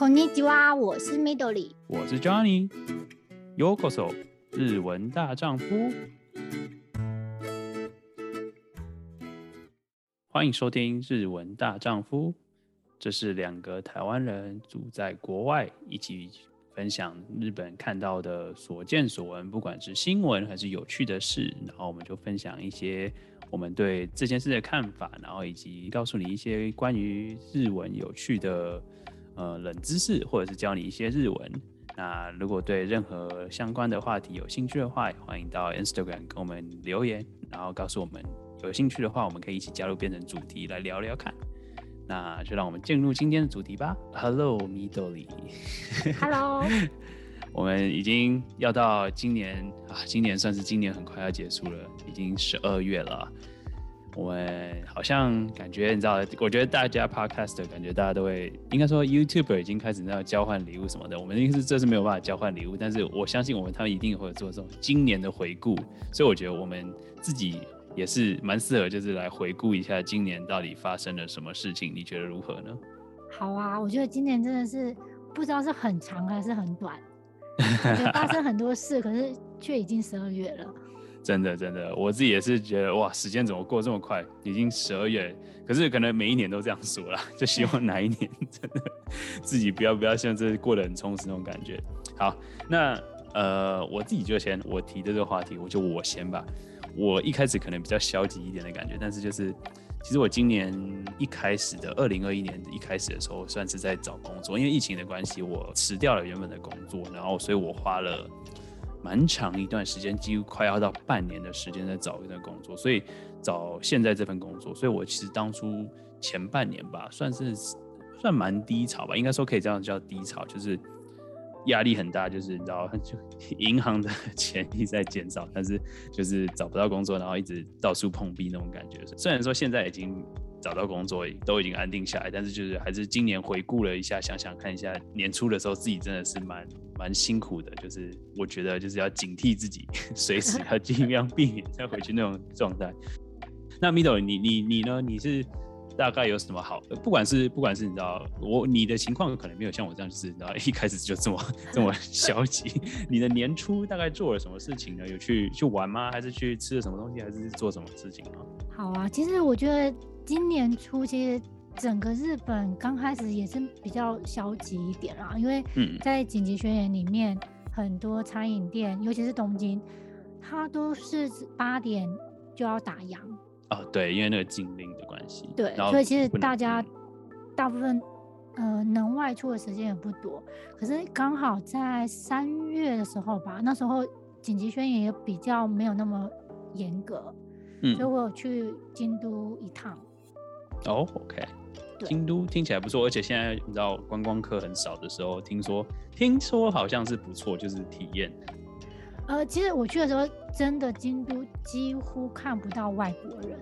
こんにちは，我是 Midori，我是 Johnny。Yokoso，日文大丈夫。欢迎收听日文大丈夫。这是两个台湾人住在国外，一起分享日本看到的所见所闻，不管是新闻还是有趣的事，然后我们就分享一些我们对这件事的看法，然后以及告诉你一些关于日文有趣的 呃冷知识，或者是教你一些日文。那如果对任何相关的话题有兴趣的话，欢迎到 Instagram 跟我们留言，然后告诉我们有兴趣的话，我们可以一起加入变成主题来聊聊看。那就让我们进入今天的主题吧。Hello，Midori。Hello。我们已经要到今年啊，今年算是今年很快要结束了，已经十二月了。我们好像感觉，你知道，我觉得大家 Podcast 感觉大家都会，应该说 YouTuber 已经开始那样交换礼物什么的。我们应该是这是没有办法交换礼物，但是我相信我们他们一定会做这种今年的回顾。所以我觉得我们自己。也是蛮适合，就是来回顾一下今年到底发生了什么事情，你觉得如何呢？好啊，我觉得今年真的是不知道是很长还是很短，发生很多事，可是却已经十二月了。真的真的，我自己也是觉得哇，时间怎么过这么快？已经十二月，可是可能每一年都这样说啦，就希望哪一年 真的自己不要不要像这过得很充实那种感觉。好，那呃，我自己就先我提的这个话题，我就我先吧。我一开始可能比较消极一点的感觉，但是就是，其实我今年一开始的二零二一年一开始的时候，算是在找工作，因为疫情的关系，我辞掉了原本的工作，然后所以我花了蛮长一段时间，几乎快要到半年的时间在找一份工作，所以找现在这份工作，所以我其实当初前半年吧，算是算蛮低潮吧，应该说可以这样叫低潮，就是。压力很大，就是你知道，就银行的钱一直在减少，但是就是找不到工作，然后一直到处碰壁那种感觉。虽然说现在已经找到工作，都已经安定下来，但是就是还是今年回顾了一下，想想看一下年初的时候自己真的是蛮蛮辛苦的，就是我觉得就是要警惕自己，随时要尽量避免再回去那种状态。那 Midori，你你你呢？你是？大概有什么好？不管是不管是你知道我你的情况可能没有像我这样，就是你知道一开始就这么这么消极。你的年初大概做了什么事情呢？有去去玩吗？还是去吃了什么东西？还是做什么事情呢？好啊，其实我觉得今年初其实整个日本刚开始也是比较消极一点啦，因为在紧急宣言里面，很多餐饮店，尤其是东京，它都是八点就要打烊。哦，对，因为那个禁令的关系，对，所以其实大家大部分呃能外出的时间也不多。可是刚好在三月的时候吧，那时候紧急宣言也比较没有那么严格，嗯，所以我有去京都一趟。哦，OK，京都听起来不错，而且现在你知道观光客很少的时候，听说听说好像是不错，就是体验。呃，其实我去的时候，真的京都几乎看不到外国人。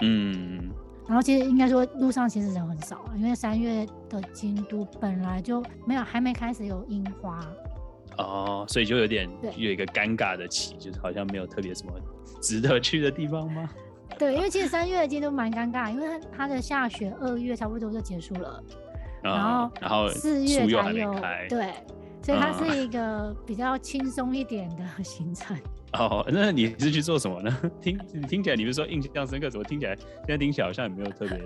嗯，然后其实应该说路上其实人很少啊，因为三月的京都本来就没有，还没开始有樱花。哦，所以就有点有一个尴尬的期，就是好像没有特别什么值得去的地方吗？对，因为其实三月的京都蛮尴尬，因为它它的下雪二月差不多就结束了，哦、然后然后四月才有对。所以它是一个比较轻松一点的 行程。哦，那你是去做什么呢？听听起来，你不是说印象深刻？怎么听起来现在听起来好像也没有特别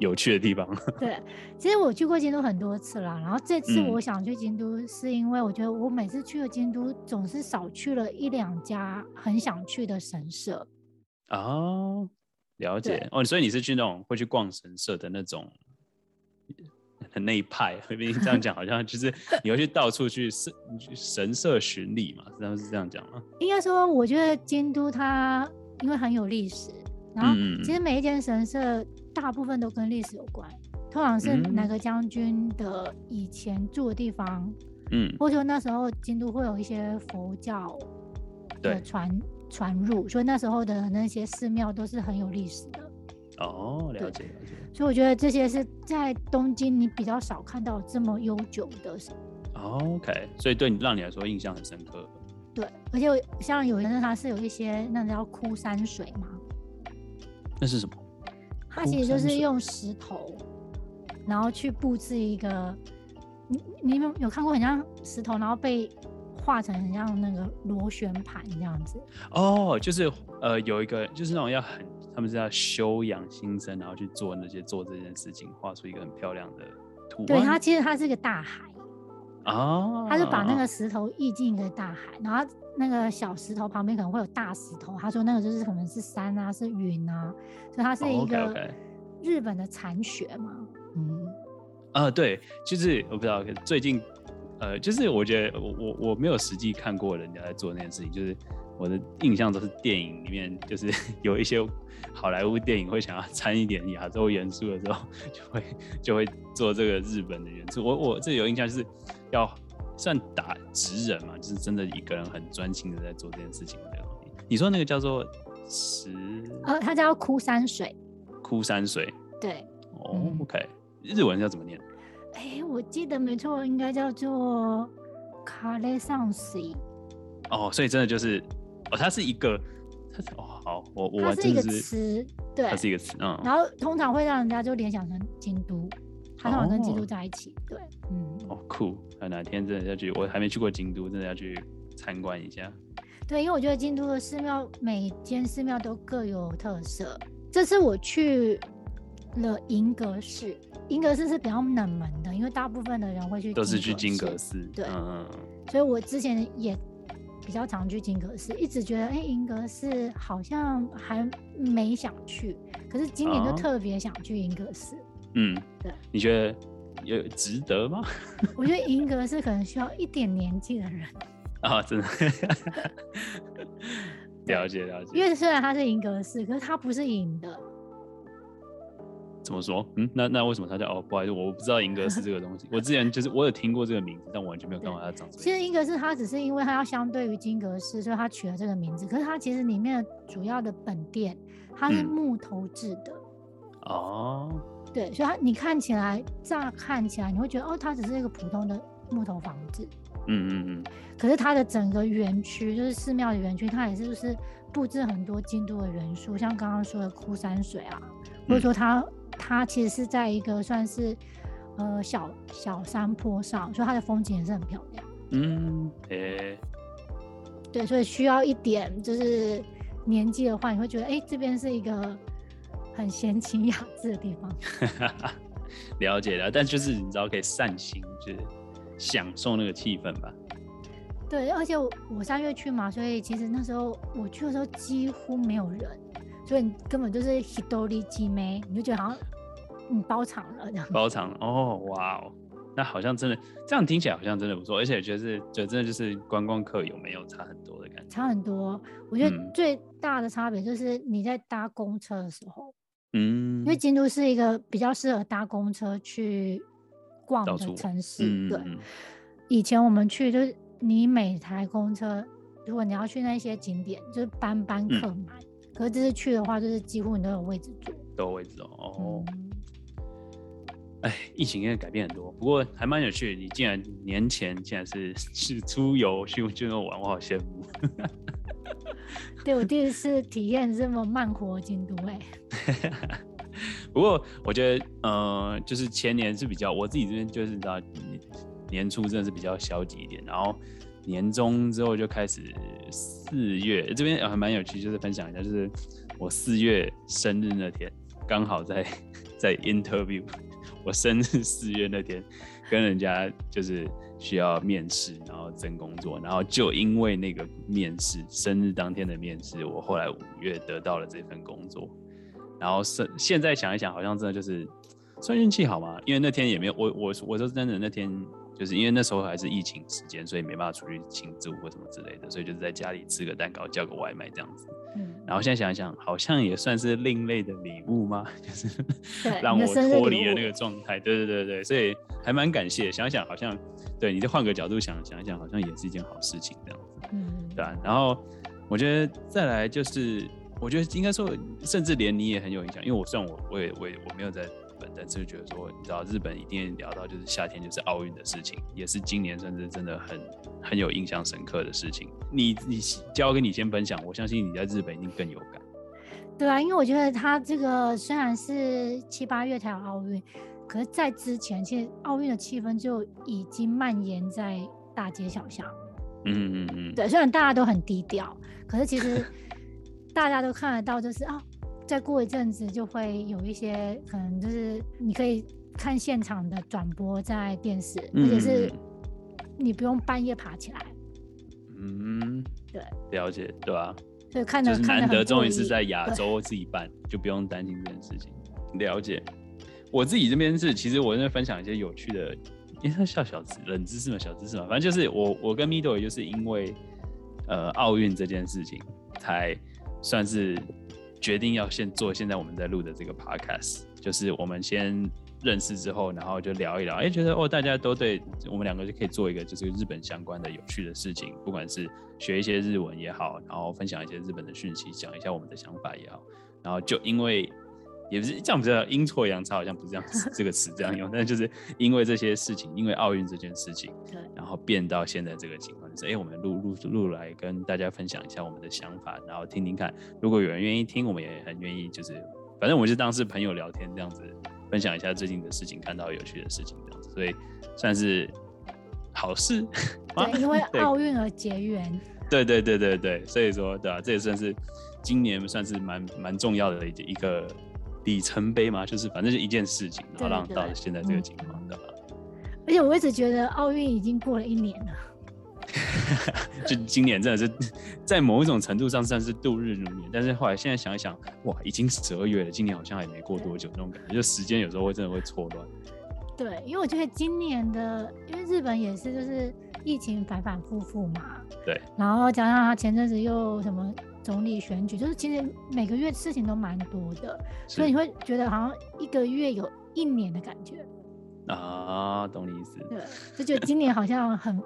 有趣的地方？对，其实我去过京都很多次啦。然后这次我想去京都，是因为我觉得我每次去了京都，总是少去了一两家很想去的神社。哦，了解。哦，所以你是去那种会去逛神社的那种？那一派，因为这样讲好像就是 你会去到处去神神社巡礼嘛，实际上是这样讲吗？应该说，我觉得京都它因为很有历史，然后其实每一间神社大部分都跟历史有关，通常是哪个将军的以前住的地方，嗯，或者说那时候京都会有一些佛教的传传入，所以那时候的那些寺庙都是很有历史的。哦，了解了解。所以我觉得这些是在东京你比较少看到这么悠久的。OK，所以对你让你来说印象很深刻。对，而且像有人它是有一些那叫枯山水嘛。那是什么？它其实就是用石头，然后去布置一个你你们有看过很像石头，然后被画成很像那个螺旋盘这样子？哦，就是呃有一个就是那种要很，他们是要修养心神，然后去做那些做这件事情，画出一个很漂亮的图案。对，它其实它是一个大海。哦。它是把那个石头意进一个大海，然后那个小石头旁边可能会有大石头。他说那个就是可能是山啊，是云啊，所以它是一个日本的残雪嘛。哦 okay, okay 嗯。呃，对，就是我不知道，最近，呃，就是我觉得我我我没有实际看过人家在做那件事情，就是我的印象都是电影里面，就是 有一些好莱坞电影会想要掺一点亚洲元素的时候，就会就会做这个日本的元素。我我这有印象，就是要算打职人嘛，就是真的一个人很专心的在做这件事情的。你说那个叫做石？呃，它叫枯山水。枯山水。对。哦、oh，OK。日文要怎么念？哎，我记得没错，应该叫做卡雷上西。哦，所以真的就是，哦，它是一个，它是哦，好，我我它是一个词，对，它是一个词，嗯。然后通常会让人家就联想成京都，它通常跟京都在一起，哦、对，嗯。哦，酷，那哪天真的要去，我还没去过京都，真的要去参观一下。对，因为我觉得京都的寺庙每间寺庙都各有特色。这次我去了银阁寺。银阁寺是比较冷门的，因为大部分的人会去都是去金阁寺，对，嗯，所以我之前也比较常去金阁寺，一直觉得哎，银阁寺好像还没想去，可是今年就特别想去银阁寺。嗯，对，你觉得有值得吗？我觉得银阁寺可能需要一点年纪的人 啊，真的，了解了解，因为虽然它是银阁寺，可是它不是银的。怎么说？嗯，那那为什么他叫哦？不好意思，我不知道银格斯这个东西。我之前就是我有听过这个名字，但我完全没有看过它长什么。其实银格斯它只是因为它要相对于金格斯，所以它取了这个名字。可是它其实里面的主要的本店，它是木头制的。嗯、哦。对，所以它你看起来乍看起来你会觉得哦，它只是一个普通的木头房子。嗯嗯嗯。可是它的整个园区，就是寺庙的园区，它也是就是布置很多京都的元素，像刚刚说的枯山水啊，或者说它。嗯它其实是在一个算是呃小小山坡上，所以它的风景也是很漂亮。嗯，诶、欸，对，所以需要一点就是年纪的话，你会觉得哎、欸，这边是一个很闲情雅致的地方。了解了，但就是你知道可以散心，就是享受那个气氛吧。对，而且我我三月去嘛，所以其实那时候我去的时候几乎没有人。所以你根本就是ひとり占め，你就觉得好像你包场了这样。包场哦，哇哦，那好像真的这样听起来好像真的不错，而且觉得是，就真的就是观光客有没有差很多的感觉？差很多，我觉得最大的差别就是你在搭公车的时候，嗯，因为京都是一个比较适合搭公车去 逛的城市，嗯、对。以前我们去就是你每台公车，如果你要去那些景点，就是班班客满。嗯可是这次去的话，就是几乎你都有位置坐，都有位置哦。哎、嗯，疫情应该改变很多，不过还蛮有趣的。你竟然年前竟然是是出游去去那玩，我好羡慕。对，我第一次体验这么慢活京都哎。不过我觉得，呃，就是前年是比较我自己这边就是你知道年初真的是比较消极一点，然后。年终之后就开始，四月这边还蛮有趣，就是分享一下，就是我四月生日那天，刚好在 在 interview，我生日四月那天跟人家就是需要面试，然后争工作，然后就因为那个面试，生日当天的面试，我后来五月得到了这份工作，然后是现在想一想，好像真的就是算运气好嘛？因为那天也没有我我我说真的那天。就是因为那时候还是疫情时间，所以没办法出去庆祝或什么之类的，所以就是在家里吃个蛋糕，叫个外卖这样子。嗯，然后现在想一想，好像也算是另类的礼物吗？就是让我脱离了那个状态。对对对对，所以还蛮感谢。想想好像，对，你再换个角度想想一想，好像也是一件好事情这样子。嗯，对啊。然后我觉得再来就是，我觉得应该说，甚至连你也很有影响，因为我虽然我我也我也我没有在本。但是觉得说，你知道日本一定聊到就是夏天就是奥运的事情，也是今年甚至真的很很有印象深刻的事情。你你交给你先分享，我相信你在日本一定更有感。对啊，因为我觉得他这个虽然是七八月才有奥运，可是，在之前，其实奥运的气氛就已经蔓延在大街小巷。嗯嗯嗯。对，虽然大家都很低调，可是其实大家都看得到，就是啊，再过一阵子就会有一些可能，就是你可以看现场的转播在电视，而且是你不用半夜爬起来。嗯，对，了解，对吧？所以看着就是难得终于是在亚洲自己办，就不用担心这件事情。了解。我自己这边是，其实我在分享一些有趣的，因为小小知冷知识嘛，小知识嘛，反正就是我我跟 Mido 也就是因为呃奥运这件事情，才算是决定要先做现在我们在录的这个 podcast，就是我们先认识之后，然后就聊一聊，哎、欸，觉得哦大家都对我们两个就可以做一个就是日本相关的有趣的事情，不管是学一些日文也好，然后分享一些日本的讯息，讲一下我们的想法也好，然后就因为。也不是这样，比较阴错阳差，好像不是这样这个词这样用，但是就是因为这些事情，因为奥运这件事情，对，然后变到现在这个情况，就是哎、欸，我们录录录来跟大家分享一下我们的想法，然后听听看，如果有人愿意听，我们也很愿意，就是反正我们就当是朋友聊天这样子，分享一下最近的事情，看到有趣的事情这样子，所以算是好事。对，因为 奥运而结缘。对对对对对，所以说对啊，这也算是今年算是蛮蛮重要的一一个。里程碑嘛，就是反正就一件事情，然后让到现在这个情况的。而且我一直觉得奥运已经过了一年了，就今年真的是在某一种程度上算是度日如年，但是后来现在想一想，哇，已经十二月了，今年好像也没过多久那种感觉，就时间有时候会真的会错乱。对，因为我觉得今年的，因为日本也是就是疫情反反复复嘛，对，然后加上他前阵子又什么。总理选举就是其实每个月事情都蛮多的，所以你会觉得好像一个月有一年的感觉啊，懂你意思？对，就觉得今年好像很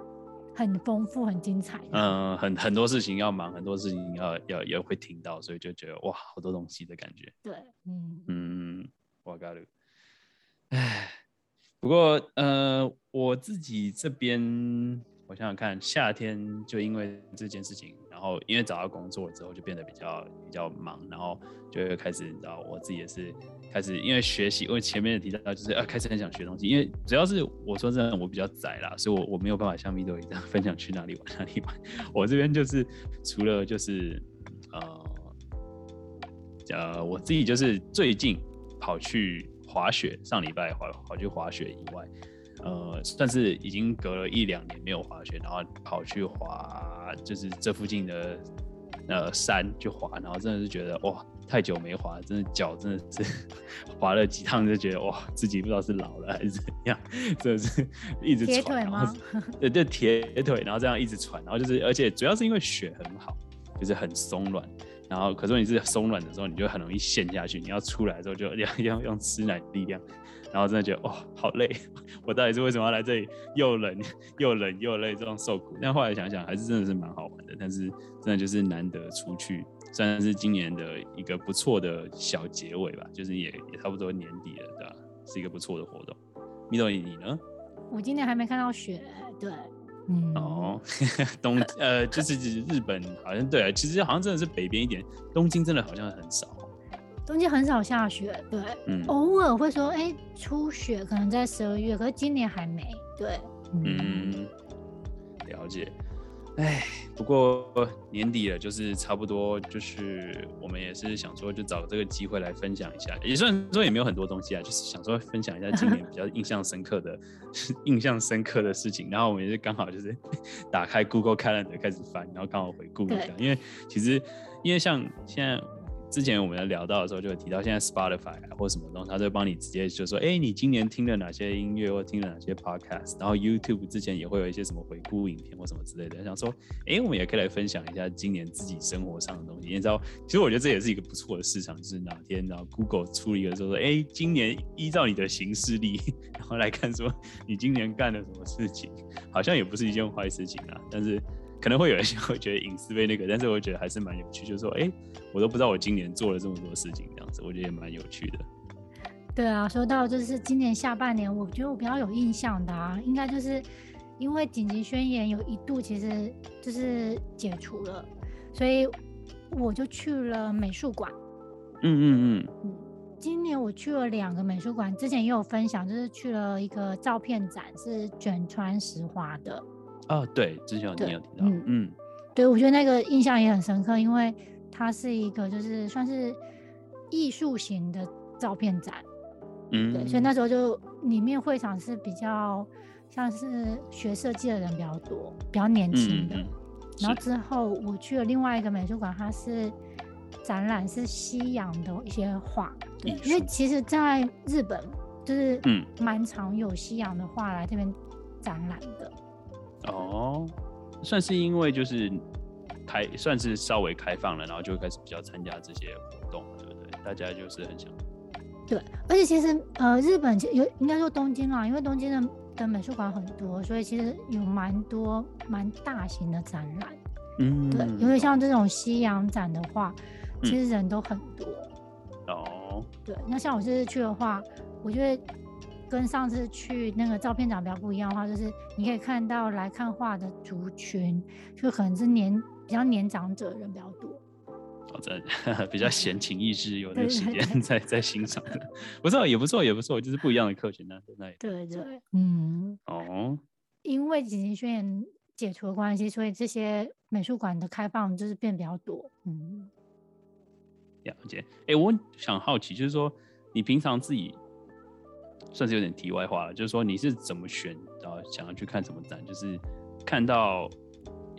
很丰富、很精彩。嗯，很很多事情要忙，很多事情要要也会听到，所以就觉得哇，好多东西的感觉。对，嗯嗯，我嘎鲁。哎，不过呃，我自己这边。我想想看，夏天就因为这件事情，然后因为找到工作之后就变得比较比较忙，然后就会开始，你知道，我自己也是开始因为学习，因为前面也提到就是啊，开始很想学东西，因为主要是我说真的，我比较宅啦，所以我我没有办法像 Mido 一样分享去哪里玩哪里玩。我这边就是除了就是呃呃，我自己就是最近跑去滑雪，上礼拜滑跑去滑雪以外。呃，算是已经隔了一两年没有滑雪，然后跑去滑，就是这附近的呃山去滑，然后真的是觉得哇，太久没滑，真的脚真的是滑了几趟就觉得哇，自己不知道是老了还是怎样，真的是一直铁腿吗？对对，铁腿，然后这样一直喘，然后就是，而且主要是因为雪很好，就是很松软，然后可是你是松软的时候，你就很容易陷下去，你要出来的时候就 要要用吃奶的力量。然后真的觉得哦，好累！我到底是为什么要来这里？又冷又冷又累，这种受苦。但后来想想，还是真的是蛮好玩的。但是真的就是难得出去，算是今年的一个不错的小结尾吧。就是也也差不多年底了，对吧？是一个不错的活动。Mido，你呢？我今年还没看到雪，对，嗯。哦，东呃，就是日本好像对啊，其实好像真的是北边一点，东京真的好像很少。冬季很少下雪，对，嗯、偶尔会说，哎、欸，初雪可能在十二月，可是今年还没，对，嗯，嗯，了解，哎，不过年底了，就是差不多，就是我们也是想说，就找这个机会来分享一下，也算说也没有很多东西啊，就是想说分享一下今年比较印象深刻的、印象深刻的事情，然后我们也是刚好就是 打开 Google Calendar 开始翻，然后刚好回顾一下，因为其实因为像现在。之前我们聊到的时候，就会提到现在 Spotify，或什么东西，他就会帮你直接就说，哎、你今年听了哪些音乐，或听了哪些 Podcast，然后 YouTube 之前也会有一些什么回顾影片或什么之类的。想说，哎、我们也可以来分享一下今年自己生活上的东西。你知道，其实我觉得这也是一个不错的市场，就是哪天然后 Google 出一个说说，哎、今年依照你的行事历，然后来看说你今年干了什么事情，好像也不是一件坏事情啊，但是。可能会有一些会觉得隐私被那个，但是我觉得还是蛮有趣，就是说，哎、欸，我都不知道我今年做了这么多事情，这样子，我觉得也蛮有趣的。对啊，说到就是今年下半年，我觉得我比较有印象的啊，应该就是因为紧急宣言有一度其实就是解除了，所以我就去了美术馆。嗯嗯嗯。嗯今年我去了两个美术馆，之前也有分享，就是去了一个照片展，是卷川石花的。哦，对，之前有你有提到，嗯嗯，对，我觉得那个印象也很深刻，因为它是一个就是算是艺术型的照片展，嗯，对，所以那时候就里面会场是比较像是学设计的人比较多，比较年轻的。嗯嗯然后之后我去了另外一个美术馆，它是展览是西洋的一些画，对，因为其实在日本就是嗯蛮常有西洋的画来这边展览的。哦，算是因为就是开算是稍微开放了，然后就开始比较参加这些活动，对不对？大家就是很想。对，而且其实呃日本有应该说东京啦，因为东京的。的美术馆很多，所以其实有蛮多蛮大型的展览。嗯，对，因为像这种西洋展的话，其实人都很多。哦，对，那像我这次去的话，我觉得跟上次去那个照片展比较不一样的话，就是你可以看到来看画的族群，就可能是年比较年长者人比较多。哦，在 比较闲情逸致，有那个时间在 在欣赏的，不错，也不错，也不错，就是不一样的客群呢，在那里。对对，嗯，哦，因为紧急宣言解除的关系，所以这些美术馆的开放就是变比较多。嗯，了解。哎、欸，我想好奇，就是说你平常自己算是有点题外话了，就是说你是怎么选，然后想要去看什么展，就是看到。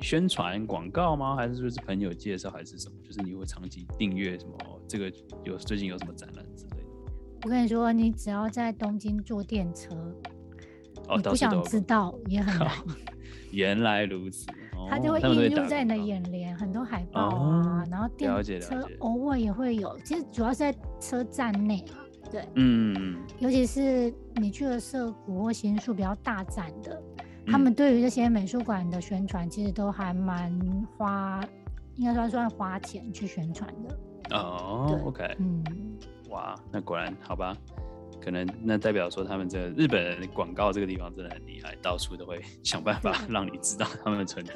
宣传广告吗？还是就是朋友介绍，还是什么？就是你会长期订阅什么？这个有最近有什么展览之类的？我跟你说，你只要在东京坐电车，哦、你不想知道也很难。原来如此，它就会映入在你的眼帘，很多海报啊，哦、然后电车偶尔也会有。其实主要是在车站内啊，对，嗯，尤其是你去了涩谷或新宿比较大展的。他们对于这些美术馆的宣传，其实都还蛮花，应该说算花钱去宣传的。哦，OK，嗯，哇，那果然好吧，可能那代表说他们这个日本人广告这个地方真的很厉害，到处都会想办法让你知道他们的存在。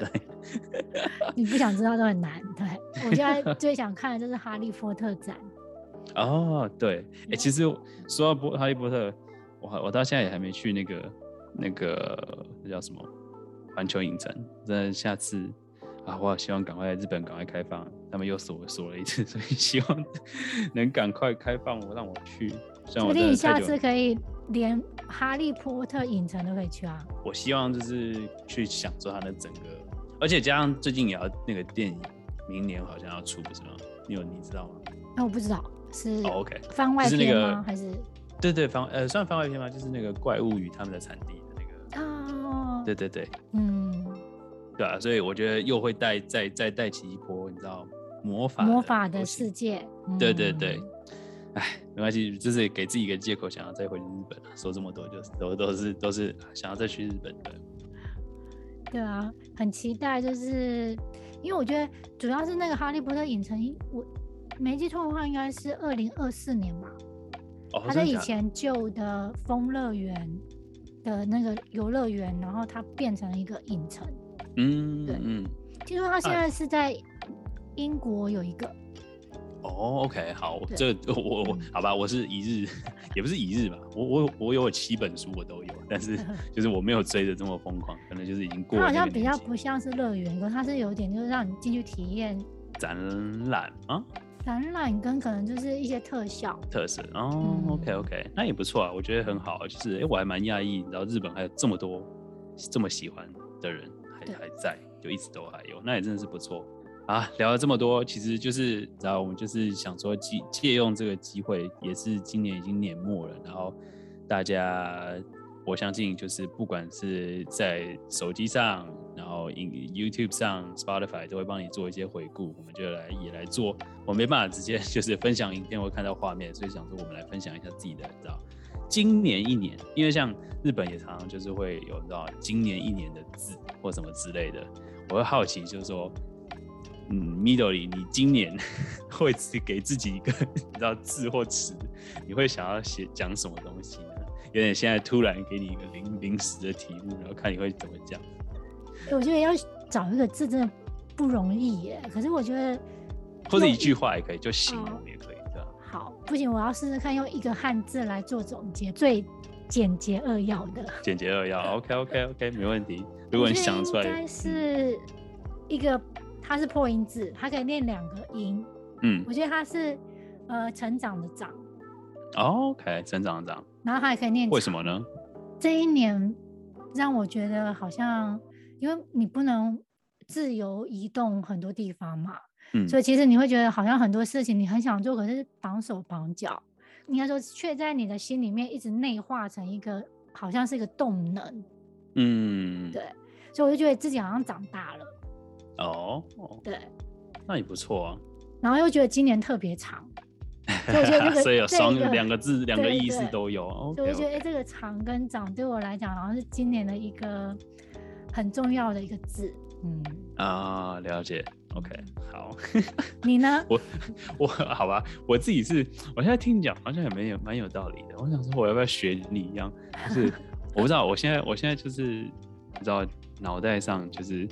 你不想知道都很难。对，我现在最想看的就是哈利波特展。哦，对，哎、欸，其实说到波哈利波特，我我到现在也还没去那个。那个那叫什么环球影城？真的下次啊，我希望赶快在日本赶快开放，他们又锁锁了一次，所以希望 能赶快开放我让我去。说不定你下次可以连哈利波特影城都可以去啊！我希望就是去享受它的整个，而且加上最近也要那个电影，明年好像要出，不是吗？你有你知道吗？那、啊、我不知道是 OK 番外篇吗？还是对对番呃算番外篇吗？就是那个怪物与他们的产地的那个哦。对对对，嗯，对啊，所以我觉得又会带再再带起一波，你知道魔法魔法的世界。对对对，哎、嗯，没关系，就是给自己一个借口，想要再回日本。说这么多，就是都都是都是想要再去日本的。对啊，很期待，就是因为我觉得主要是那个哈利波特影城，我没记错的话，应该是二零二四年吧。哦，他在以前旧的风乐园。的那个游乐园，然后它变成了一个影城。嗯，对，嗯，听说他现在是在英国有一个。哦，OK，好，这我我好吧，我是一日，也不是一日吧，我我我有七本书我都有，但是 就是我没有追的这么疯狂，可能就是已经过了。它好像比较不像是乐园，可它是有点就是让你进去体验展览啊。展览跟可能就是一些特效特色哦、嗯、，OK OK，那也不错啊，我觉得很好。就是哎、欸，我还蛮讶异，你知道日本还有这么多这么喜欢的人还还在，就一直都还有，那也真的是不错啊。聊了这么多，其实就是然后我们就是想说借借用这个机会，也是今年已经年末了，然后大家我相信就是不管是在手机上。然后 YouTube 上、Spotify 都会帮你做一些回顾，我们就来也来做。我没办法直接 就是分享影片或看到画面，所以想说我们来分享一下自己的，你知道，今年一年，因为像日本也常常就是会有你知道今年一年的字或什么之类的，我会好奇就是说，嗯，Midori，你今年 会给自己一个 你知道字或词，你会想要写讲什么东西呢？有点现在突然给你一个临临时的题目，然后看你会怎么讲。我觉得要找一个字真的不容易耶，可是我觉得或者一句话也可以，就形容也可以，对吧？好，不行，我要试试看用一个汉字来做总结，最简洁扼要的。简洁扼要，OK OK OK，没问题。如果你想出来，应该是一个，它是破音字，它可以念两个音。嗯，我觉得它是呃成长的长。OK，成长的长。然后它还可以念。为什么呢？这一年让我觉得好像，因为你不能自由移动很多地方嘛。嗯，所以其实你会觉得好像很多事情你很想做，可是绑手绑脚，应该说却在你的心里面一直内化成一个好像是一个动能。嗯，对，所以我就觉得自己好像长大了。哦，对，那也不错啊。然后又觉得今年特别长，所以我觉得这个所以有双两个字两个意思都有。所以我觉得哎，这个长跟长对我来讲好像是今年的一个很重要的一个字。嗯啊，了解。OK，好，你呢？我我 好吧，我自己是，我现在听你讲好像也蛮有蛮有道理的。我想说，我要不要学你一样？就是 我不知道，我现在我现在就是你知道，脑袋上就是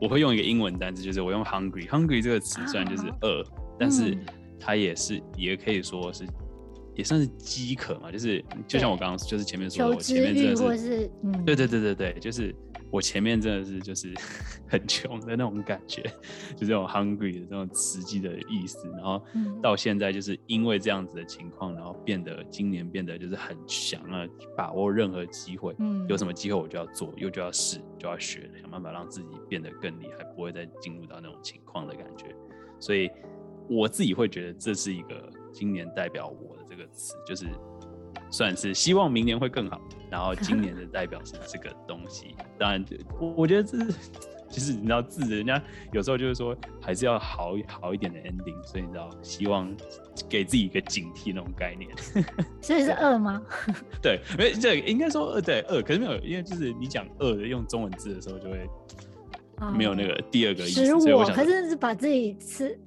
我会用一个英文单词，就是我用 hungry，hungry 这个词虽然就是饿，但是它也是也可以说是也算是饥渴嘛，就是就像我刚刚就是前面说，我前面真的是，对对对对对，就是。我前面真的是就是 很穷的那种感觉，就这种 hungry 的这种实际的意思，然后到现在就是因为这样子的情况，然后变得今年变得就是很想要把握任何机会，嗯，有什么机会我就要做，又就要试，就要学，想办法让自己变得更厉害，不会再进入到那种情况的感觉。所以我自己会觉得这是一个今年代表我的这个词，就是。算是希望明年会更好，然后今年的代表是这个东西。当然，我觉得这是其实你知道字，人家有时候就是说还是要好好一点的 ending，所以你知道，希望给自己一个警惕那种概念。所以是二吗？对，因为这应该说饿对饿，可是没有，因为就是你讲饿的用中文字的时候就会没有那个第二个意思。食物，可是是把自己吃。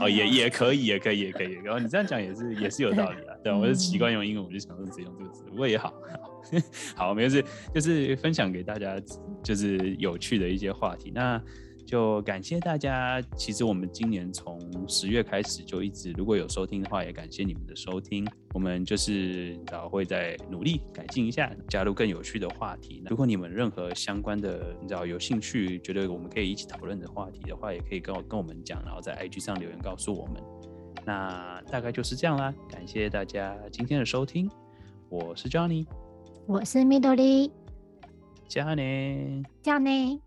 哦，也 也可以，也可以，也可以。然后你这样讲也是也是有道理啊。对，我是习惯用英文，我就想说直接用这个字，不过也好，好，没事，就是分享给大家，就是有趣的一些话题。那就感谢大家。其实我们今年从十月开始就一直，如果有收听的话，也感谢你们的收听。我们就是你知道会再努力改进一下，加入更有趣的话题。如果你们任何相关的你知道有兴趣，觉得我们可以一起讨论的话题的话，也可以跟我跟我们讲，然后在 IG 上留言告诉我们。那大概就是这样啦，感谢大家今天的收听。我是 Johnny，我是 Midori，加内，加内。